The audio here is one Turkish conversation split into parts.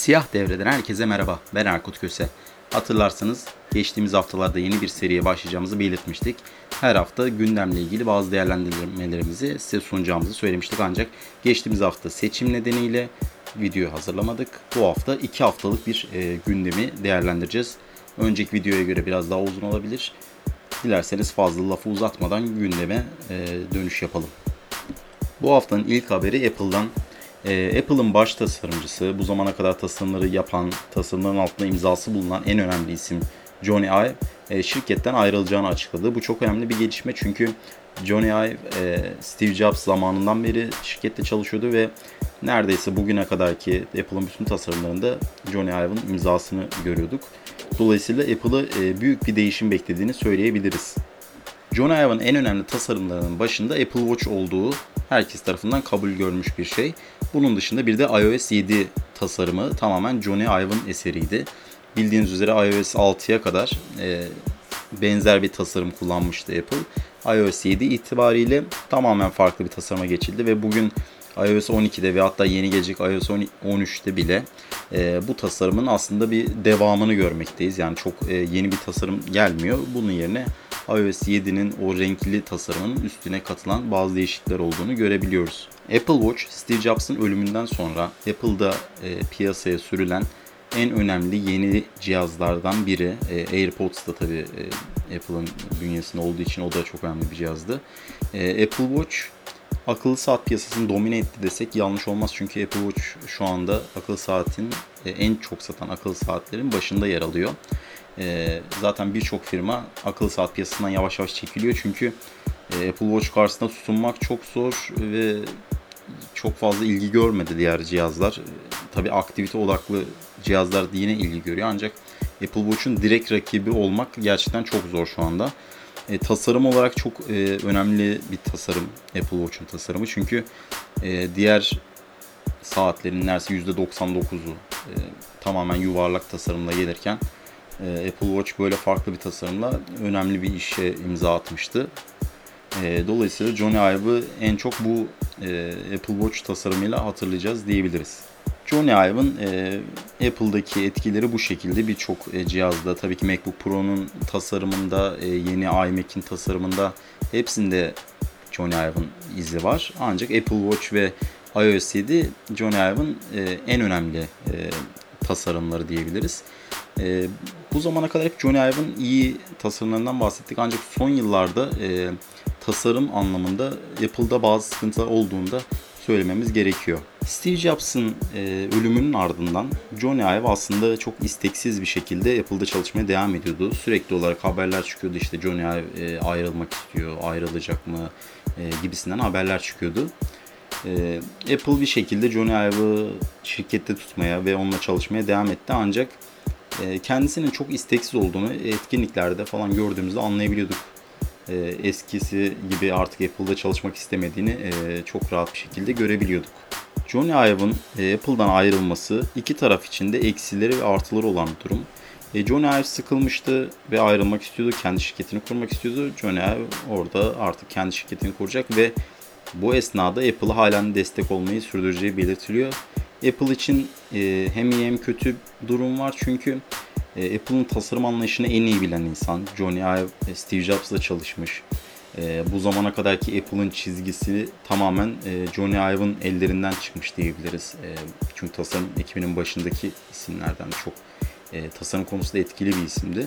Siyah Devre'den herkese merhaba. Ben Erkut Köse. Hatırlarsanız geçtiğimiz haftalarda yeni bir seriye başlayacağımızı belirtmiştik. Her hafta gündemle ilgili bazı değerlendirmelerimizi size sunacağımızı söylemiştik ancak geçtiğimiz hafta seçim nedeniyle videoyu hazırlamadık. Bu hafta iki haftalık bir e, gündemi değerlendireceğiz. Önceki videoya göre biraz daha uzun olabilir. Dilerseniz fazla lafı uzatmadan gündeme e, dönüş yapalım. Bu haftanın ilk haberi Apple'dan e, Apple'ın baş tasarımcısı, bu zamana kadar tasarımları yapan, tasarımların altında imzası bulunan en önemli isim Johnny Ive e, şirketten ayrılacağını açıkladı. Bu çok önemli bir gelişme çünkü Johnny Ive e, Steve Jobs zamanından beri şirkette çalışıyordu ve neredeyse bugüne kadarki Apple'ın bütün tasarımlarında Johnny Ive'ın imzasını görüyorduk. Dolayısıyla Apple'ı e, büyük bir değişim beklediğini söyleyebiliriz. Johnny Ive'ın en önemli tasarımlarının başında Apple Watch olduğu herkes tarafından kabul görmüş bir şey. Bunun dışında bir de iOS 7 tasarımı tamamen Johnny Ive'ın eseriydi. Bildiğiniz üzere iOS 6'ya kadar e, benzer bir tasarım kullanmıştı Apple. iOS 7 itibariyle tamamen farklı bir tasarıma geçildi ve bugün iOS 12'de ve hatta yeni gelecek iOS 13'te bile e, bu tasarımın aslında bir devamını görmekteyiz. Yani çok e, yeni bir tasarım gelmiyor. Bunun yerine iOS 7'nin o renkli tasarımının üstüne katılan bazı değişiklikler olduğunu görebiliyoruz. Apple Watch, Steve Jobs'ın ölümünden sonra Apple'da e, piyasaya sürülen en önemli yeni cihazlardan biri. E, AirPods da tabii e, Apple'ın bünyesinde olduğu için o da çok önemli bir cihazdı. E, Apple Watch akıllı saat piyasasını domine etti desek yanlış olmaz. Çünkü Apple Watch şu anda akıllı saatin e, en çok satan akıllı saatlerin başında yer alıyor. E, zaten birçok firma akıllı saat piyasasından yavaş yavaş çekiliyor. Çünkü e, Apple Watch karşısında tutunmak çok zor ve çok fazla ilgi görmedi diğer cihazlar. Tabi aktivite odaklı cihazlar yine ilgi görüyor ancak Apple Watch'un direkt rakibi olmak gerçekten çok zor şu anda. E, tasarım olarak çok e, önemli bir tasarım Apple Watch'un tasarımı çünkü e, diğer saatlerin neredeyse %99'u e, tamamen yuvarlak tasarımla gelirken Apple Watch böyle farklı bir tasarımla önemli bir işe imza atmıştı. E, dolayısıyla Johnny Ive'ı en çok bu e, Apple Watch tasarımıyla hatırlayacağız diyebiliriz. Johnny Ive'ın e, Apple'daki etkileri bu şekilde birçok e, cihazda tabii ki MacBook Pro'nun tasarımında, yeni iMac'in tasarımında hepsinde Johnny Ive'ın izi var. Ancak Apple Watch ve iOS 7 Johnny Ive'ın en önemli tasarımları diyebiliriz. E, bu zamana kadar hep Johnny Ive'ın iyi tasarımlarından bahsettik ancak son yıllarda e, tasarım anlamında Apple'da bazı sıkıntılar olduğunda söylememiz gerekiyor. Steve Jobs'ın e, ölümünün ardından Johnny Ive aslında çok isteksiz bir şekilde Apple'da çalışmaya devam ediyordu. Sürekli olarak haberler çıkıyordu işte Johnny Ive e, ayrılmak istiyor, ayrılacak mı e, gibisinden haberler çıkıyordu. E, Apple bir şekilde Johnny Ive'ı şirkette tutmaya ve onunla çalışmaya devam etti ancak kendisinin çok isteksiz olduğunu etkinliklerde falan gördüğümüzde anlayabiliyorduk e, eskisi gibi artık Apple'da çalışmak istemediğini e, çok rahat bir şekilde görebiliyorduk. Johnny Ive'ın e, Apple'dan ayrılması iki taraf için de eksileri ve artıları olan bir durum. E, Johnny Ive sıkılmıştı ve ayrılmak istiyordu. Kendi şirketini kurmak istiyordu. Johnny Ive orada artık kendi şirketini kuracak ve bu esnada Apple'a halen destek olmayı sürdüreceği belirtiliyor. Apple için e, hem iyi hem kötü durum var çünkü e, Apple'ın tasarım anlayışını en iyi bilen insan. Johnny Ive, e, Steve Jobs'la çalışmış. E, bu zamana kadarki Apple'ın çizgisi tamamen e, Johnny Ive'ın ellerinden çıkmış diyebiliriz. E, çünkü tasarım ekibinin başındaki isimlerden çok e, tasarım konusunda etkili bir isimdi.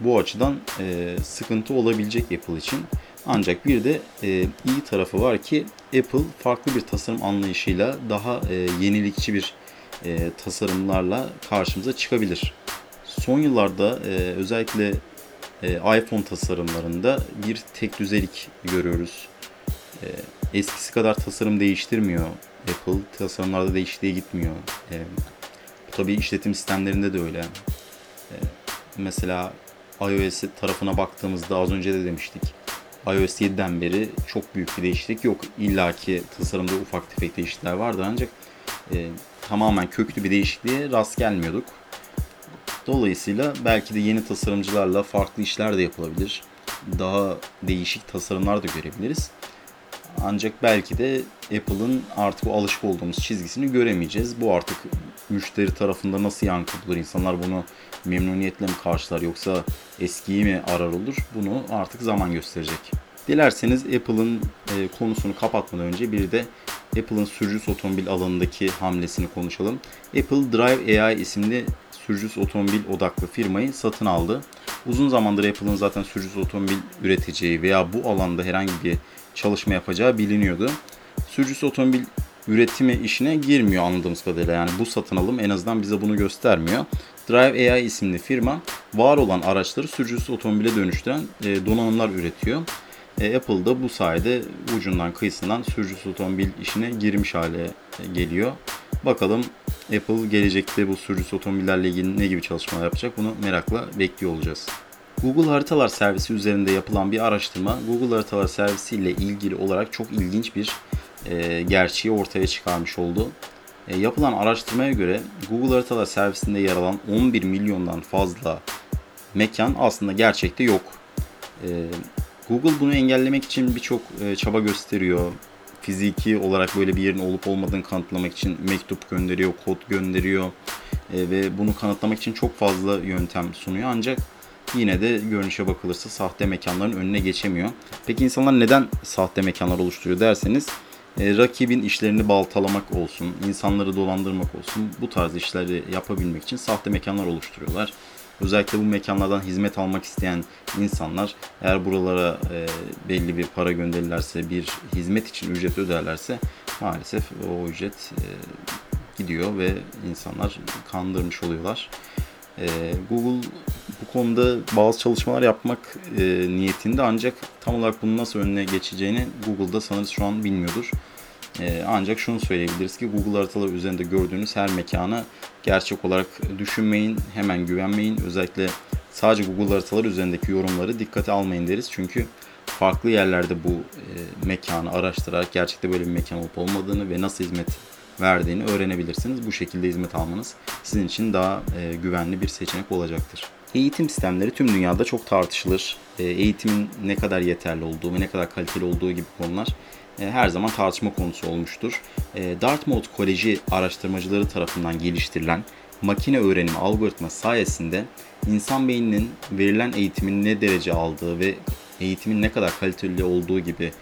Bu açıdan e, sıkıntı olabilecek Apple için. Ancak bir de e, iyi tarafı var ki Apple farklı bir tasarım anlayışıyla daha e, yenilikçi bir e, tasarımlarla karşımıza çıkabilir. Son yıllarda e, özellikle e, iPhone tasarımlarında bir tek düzelik görüyoruz. E, eskisi kadar tasarım değiştirmiyor Apple. Tasarımlarda değişikliğe gitmiyor. E, bu tabii işletim sistemlerinde de öyle. E, mesela iOS tarafına baktığımızda az önce de demiştik. iOS 7'den beri çok büyük bir değişiklik yok. İlla ki tasarımda ufak tefek değişiklikler vardı ancak e, tamamen köklü bir değişikliğe rast gelmiyorduk. Dolayısıyla belki de yeni tasarımcılarla farklı işler de yapılabilir. Daha değişik tasarımlar da görebiliriz. Ancak belki de Apple'ın artık o alışık olduğumuz çizgisini göremeyeceğiz. Bu artık müşteri tarafında nasıl yankı bulur? İnsanlar bunu memnuniyetle mi karşılar yoksa eskiyi mi arar olur? Bunu artık zaman gösterecek. Dilerseniz Apple'ın e, konusunu kapatmadan önce bir de Apple'ın sürücüsüz otomobil alanındaki hamlesini konuşalım. Apple Drive AI isimli sürücüsüz otomobil odaklı firmayı satın aldı. Uzun zamandır Apple'ın zaten sürücüsüz otomobil üreteceği veya bu alanda herhangi bir çalışma yapacağı biliniyordu. Sürücüsüz otomobil üretimi işine girmiyor anladığımız kadarıyla. Yani bu satın alım en azından bize bunu göstermiyor. Drive AI isimli firma var olan araçları sürücüsüz otomobile dönüştüren e, donanımlar üretiyor. E, Apple da bu sayede ucundan kıyısından sürücüsüz otomobil işine girmiş hale e, geliyor. Bakalım Apple gelecekte bu sürücüsüz otomobillerle ilgili ne gibi çalışmalar yapacak bunu merakla bekliyor olacağız. Google Haritalar Servisi üzerinde yapılan bir araştırma Google Haritalar Servisi ile ilgili olarak çok ilginç bir e, gerçeği ortaya çıkarmış oldu. E, yapılan araştırmaya göre Google Haritalar Servisinde yer alan 11 milyondan fazla mekan aslında gerçekte yok. E, Google bunu engellemek için birçok e, çaba gösteriyor. Fiziki olarak böyle bir yerin olup olmadığını kanıtlamak için mektup gönderiyor, kod gönderiyor e, ve bunu kanıtlamak için çok fazla yöntem sunuyor. Ancak yine de görünüşe bakılırsa sahte mekanların önüne geçemiyor. Peki insanlar neden sahte mekanlar oluşturuyor derseniz e, rakibin işlerini baltalamak olsun, insanları dolandırmak olsun bu tarz işleri yapabilmek için sahte mekanlar oluşturuyorlar. Özellikle bu mekanlardan hizmet almak isteyen insanlar eğer buralara e, belli bir para gönderirlerse, bir hizmet için ücret öderlerse maalesef o ücret e, gidiyor ve insanlar kandırmış oluyorlar. E, Google bu konuda bazı çalışmalar yapmak e, niyetinde ancak tam olarak bunun nasıl önüne geçeceğini Google'da sanırız şu an bilmiyordur. E, ancak şunu söyleyebiliriz ki Google haritaları üzerinde gördüğünüz her mekana gerçek olarak düşünmeyin, hemen güvenmeyin. Özellikle sadece Google haritaları üzerindeki yorumları dikkate almayın deriz. Çünkü farklı yerlerde bu e, mekanı araştırarak gerçekte böyle bir mekan olup olmadığını ve nasıl hizmet verdiğini öğrenebilirsiniz. Bu şekilde hizmet almanız sizin için daha e, güvenli bir seçenek olacaktır. Eğitim sistemleri tüm dünyada çok tartışılır. E, eğitimin ne kadar yeterli olduğu ve ne kadar kaliteli olduğu gibi konular e, her zaman tartışma konusu olmuştur. E, Dartmouth Koleji araştırmacıları tarafından geliştirilen makine öğrenimi algoritma sayesinde insan beyninin verilen eğitimin ne derece aldığı ve eğitimin ne kadar kaliteli olduğu gibi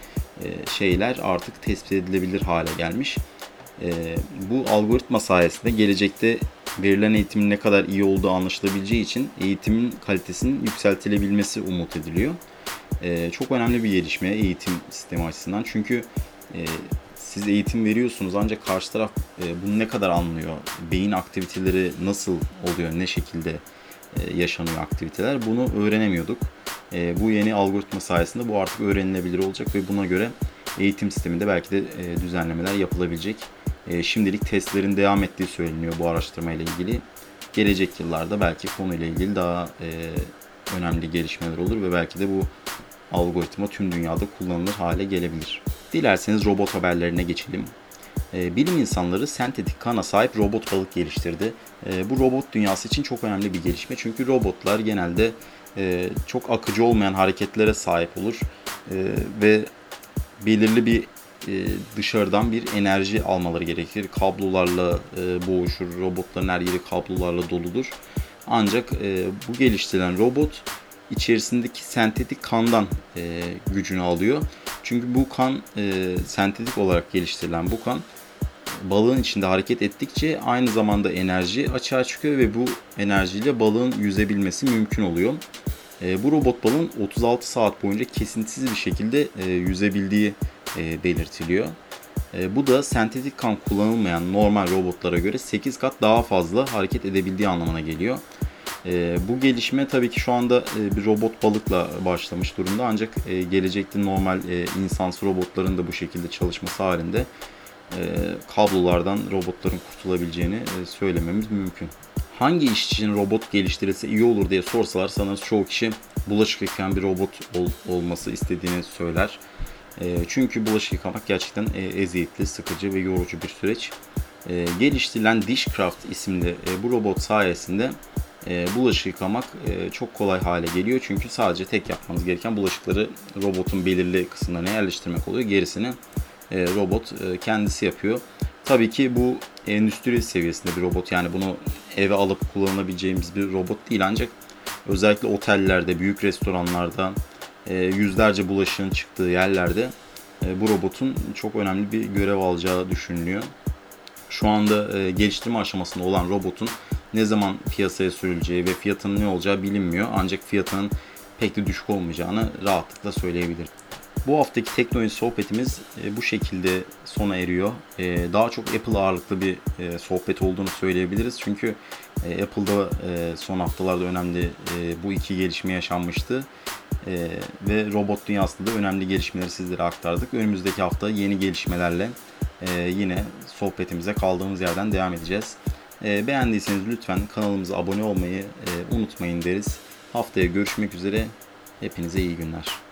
e, şeyler artık tespit edilebilir hale gelmiş. Bu algoritma sayesinde gelecekte verilen eğitimin ne kadar iyi olduğu anlaşılabileceği için eğitimin kalitesinin yükseltilebilmesi umut ediliyor e, çok önemli bir gelişme eğitim sistemi açısından. Çünkü e, siz eğitim veriyorsunuz ancak karşı taraf e, bunu ne kadar anlıyor, beyin aktiviteleri nasıl oluyor, ne şekilde e, yaşanıyor aktiviteler bunu öğrenemiyorduk. E, bu yeni algoritma sayesinde bu artık öğrenilebilir olacak ve buna göre eğitim sisteminde belki de e, düzenlemeler yapılabilecek. E, şimdilik testlerin devam ettiği söyleniyor bu araştırma ile ilgili. Gelecek yıllarda belki konuyla ilgili daha e, önemli gelişmeler olur ve belki de bu algoritma tüm dünyada kullanılır hale gelebilir. Dilerseniz robot haberlerine geçelim. Ee, bilim insanları sentetik kana sahip robot balık geliştirdi. Ee, bu robot dünyası için çok önemli bir gelişme çünkü robotlar genelde e, çok akıcı olmayan hareketlere sahip olur ee, ve belirli bir e, dışarıdan bir enerji almaları gerekir. Kablolarla e, boğuşur, robotların her yeri kablolarla doludur. Ancak bu geliştirilen robot içerisindeki sentetik kandan e, gücünü alıyor. Çünkü bu kan e, sentetik olarak geliştirilen bu kan balığın içinde hareket ettikçe aynı zamanda enerji açığa çıkıyor ve bu enerjiyle balığın yüzebilmesi mümkün oluyor. E, bu robot balığın 36 saat boyunca kesintisiz bir şekilde e, yüzebildiği e, belirtiliyor. E, bu da sentetik kan kullanılmayan normal robotlara göre 8 kat daha fazla hareket edebildiği anlamına geliyor. E, bu gelişme tabii ki şu anda bir robot balıkla başlamış durumda ancak gelecekte normal e, insansı robotların da bu şekilde çalışması halinde kablolardan robotların kurtulabileceğini söylememiz mümkün. Hangi iş için robot geliştirilse iyi olur diye sorsalar sanırım çoğu kişi bulaşık yıkayan bir robot ol, olması istediğini söyler. E, çünkü bulaşık yıkamak gerçekten e, eziyetli, sıkıcı ve yorucu bir süreç. E, geliştirilen Dishcraft isimli e, bu robot sayesinde e, bulaşık yıkamak e, çok kolay hale geliyor. Çünkü sadece tek yapmanız gereken bulaşıkları robotun belirli kısımlarına yerleştirmek oluyor. Gerisini robot kendisi yapıyor. Tabii ki bu endüstri seviyesinde bir robot. Yani bunu eve alıp kullanabileceğimiz bir robot değil ancak özellikle otellerde, büyük restoranlarda, e, yüzlerce bulaşığın çıktığı yerlerde e, bu robotun çok önemli bir görev alacağı düşünülüyor. Şu anda e, geliştirme aşamasında olan robotun ne zaman piyasaya sürüleceği ve fiyatının ne olacağı bilinmiyor. Ancak fiyatının pek de düşük olmayacağını rahatlıkla söyleyebilirim. Bu haftaki teknoloji sohbetimiz bu şekilde sona eriyor. Daha çok Apple ağırlıklı bir sohbet olduğunu söyleyebiliriz. Çünkü Apple'da son haftalarda önemli bu iki gelişme yaşanmıştı. Ve robot dünyasında da önemli gelişmeleri sizlere aktardık. Önümüzdeki hafta yeni gelişmelerle yine sohbetimize kaldığımız yerden devam edeceğiz. Beğendiyseniz lütfen kanalımıza abone olmayı unutmayın deriz. Haftaya görüşmek üzere. Hepinize iyi günler.